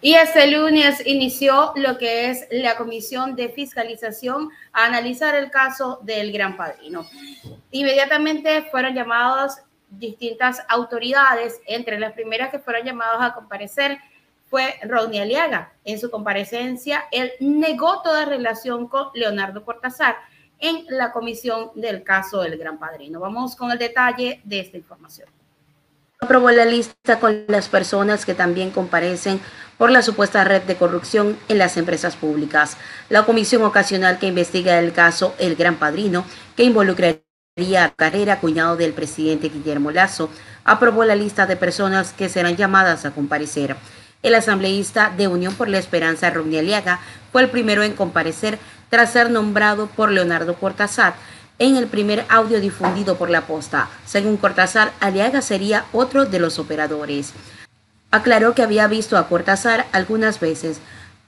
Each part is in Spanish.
Y este lunes inició lo que es la Comisión de Fiscalización a analizar el caso del Gran Padrino. Inmediatamente fueron llamadas distintas autoridades, entre las primeras que fueron llamadas a comparecer fue Rodney Aliaga. En su comparecencia, él negó toda relación con Leonardo Cortázar en la comisión del caso del Gran Padrino. Vamos con el detalle de esta información. Aprobó la lista con las personas que también comparecen por la supuesta red de corrupción en las empresas públicas. La comisión ocasional que investiga el caso El Gran Padrino, que involucraría a Carrera, cuñado del presidente Guillermo Lazo, aprobó la lista de personas que serán llamadas a comparecer. El asambleísta de Unión por la Esperanza, Rodney Aliaga, fue el primero en comparecer tras ser nombrado por Leonardo Cortázar en el primer audio difundido por la posta. Según Cortázar, Aliaga sería otro de los operadores. Aclaró que había visto a Cortázar algunas veces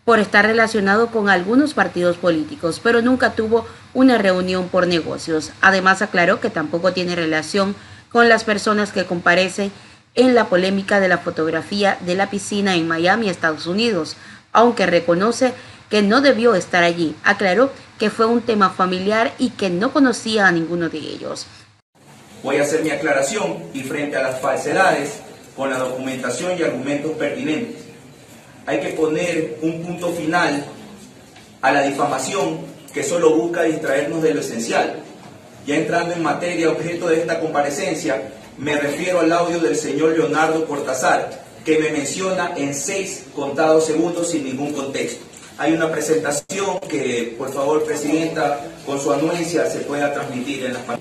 por estar relacionado con algunos partidos políticos, pero nunca tuvo una reunión por negocios. Además, aclaró que tampoco tiene relación con las personas que comparecen en la polémica de la fotografía de la piscina en Miami, Estados Unidos, aunque reconoce que no debió estar allí. Aclaró que fue un tema familiar y que no conocía a ninguno de ellos. Voy a hacer mi aclaración y frente a las falsedades, con la documentación y argumentos pertinentes. Hay que poner un punto final a la difamación que solo busca distraernos de lo esencial. Ya entrando en materia objeto de esta comparecencia, me refiero al audio del señor Leonardo Cortázar, que me menciona en seis contados segundos sin ningún contexto. Hay una presentación que, por favor, Presidenta, con su anuencia se pueda transmitir en la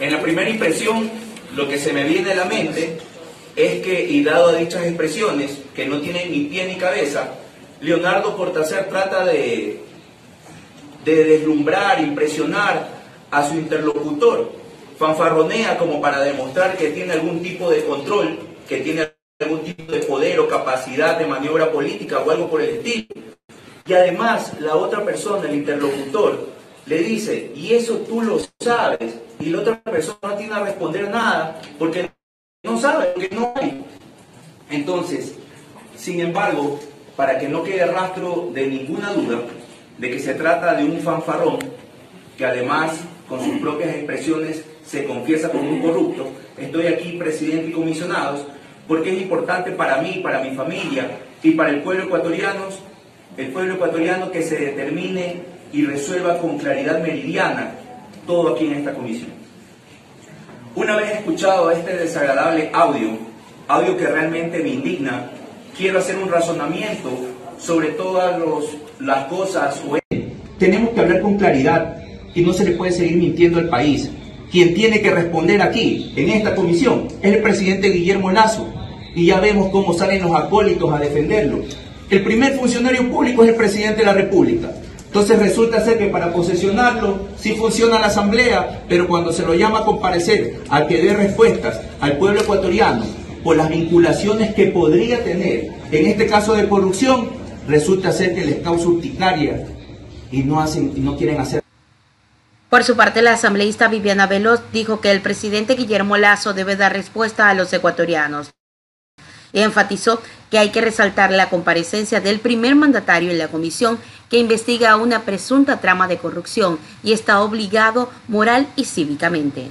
En la primera impresión, lo que se me viene a la mente es que, y dado a dichas expresiones, que no tienen ni pie ni cabeza, Leonardo Cortázar trata de, de deslumbrar, impresionar a su interlocutor fanfarronea como para demostrar que tiene algún tipo de control, que tiene algún tipo de poder o capacidad de maniobra política o algo por el estilo. Y además la otra persona, el interlocutor, le dice, y eso tú lo sabes, y la otra persona no tiene a responder nada porque no sabe, porque no hay. Entonces, sin embargo, para que no quede rastro de ninguna duda de que se trata de un fanfarrón, que además con sus propias expresiones se confiesa como un corrupto, estoy aquí presidente y comisionados, porque es importante para mí, para mi familia y para el pueblo ecuatoriano, el pueblo ecuatoriano que se determine y resuelva con claridad meridiana todo aquí en esta comisión. Una vez escuchado este desagradable audio, audio que realmente me indigna, quiero hacer un razonamiento sobre todas las cosas. Tenemos que hablar con claridad y no se le puede seguir mintiendo al país. Quien tiene que responder aquí, en esta comisión, es el presidente Guillermo Lazo. Y ya vemos cómo salen los acólitos a defenderlo. El primer funcionario público es el presidente de la República. Entonces resulta ser que para posesionarlo sí funciona la asamblea, pero cuando se lo llama a comparecer, a que dé respuestas al pueblo ecuatoriano por las vinculaciones que podría tener en este caso de corrupción, resulta ser que les causa urticaria y no hacen y no quieren hacer por su parte, la asambleísta Viviana Veloz dijo que el presidente Guillermo Lazo debe dar respuesta a los ecuatorianos y enfatizó que hay que resaltar la comparecencia del primer mandatario en la comisión que investiga una presunta trama de corrupción y está obligado moral y cívicamente.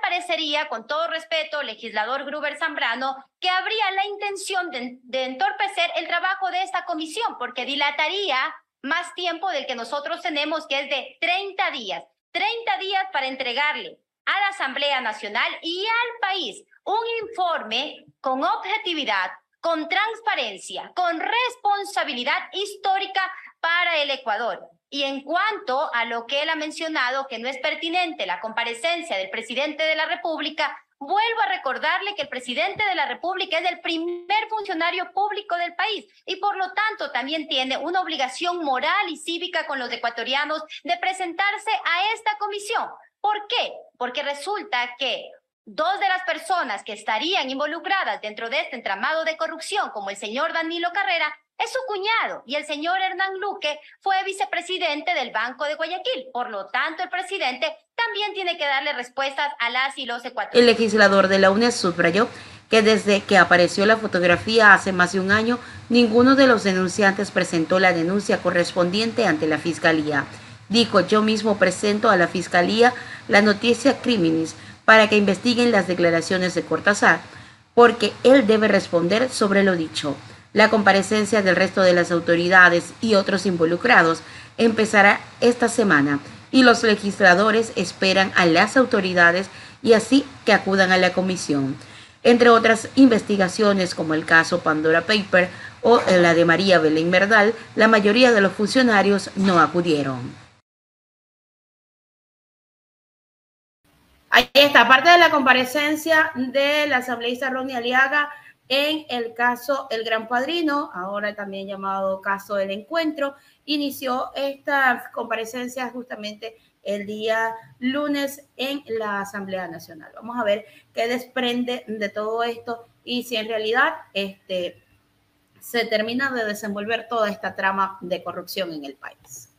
Parecería, con todo respeto, legislador Gruber Zambrano, que habría la intención de, de entorpecer el trabajo de esta comisión porque dilataría más tiempo del que nosotros tenemos, que es de 30 días. 30 días para entregarle a la Asamblea Nacional y al país un informe con objetividad, con transparencia, con responsabilidad histórica para el Ecuador. Y en cuanto a lo que él ha mencionado, que no es pertinente la comparecencia del presidente de la República, Vuelvo a recordarle que el presidente de la República es el primer funcionario público del país y por lo tanto también tiene una obligación moral y cívica con los ecuatorianos de presentarse a esta comisión. ¿Por qué? Porque resulta que dos de las personas que estarían involucradas dentro de este entramado de corrupción, como el señor Danilo Carrera, es su cuñado y el señor Hernán Luque fue vicepresidente del Banco de Guayaquil. Por lo tanto, el presidente también tiene que darle respuestas a las y los ecuatorianos. El legislador de la UNED subrayó que desde que apareció la fotografía hace más de un año, ninguno de los denunciantes presentó la denuncia correspondiente ante la Fiscalía. Dijo, yo mismo presento a la Fiscalía la noticia criminis para que investiguen las declaraciones de Cortázar, porque él debe responder sobre lo dicho. La comparecencia del resto de las autoridades y otros involucrados empezará esta semana y los legisladores esperan a las autoridades y así que acudan a la comisión. Entre otras investigaciones como el caso Pandora Paper o la de María Belén Verdal, la mayoría de los funcionarios no acudieron. Ahí está, parte de la comparecencia de la asambleísta Ronnie Aliaga en el caso El Gran Padrino, ahora también llamado caso del encuentro, inició esta comparecencia justamente el día lunes en la Asamblea Nacional. Vamos a ver qué desprende de todo esto y si en realidad este, se termina de desenvolver toda esta trama de corrupción en el país.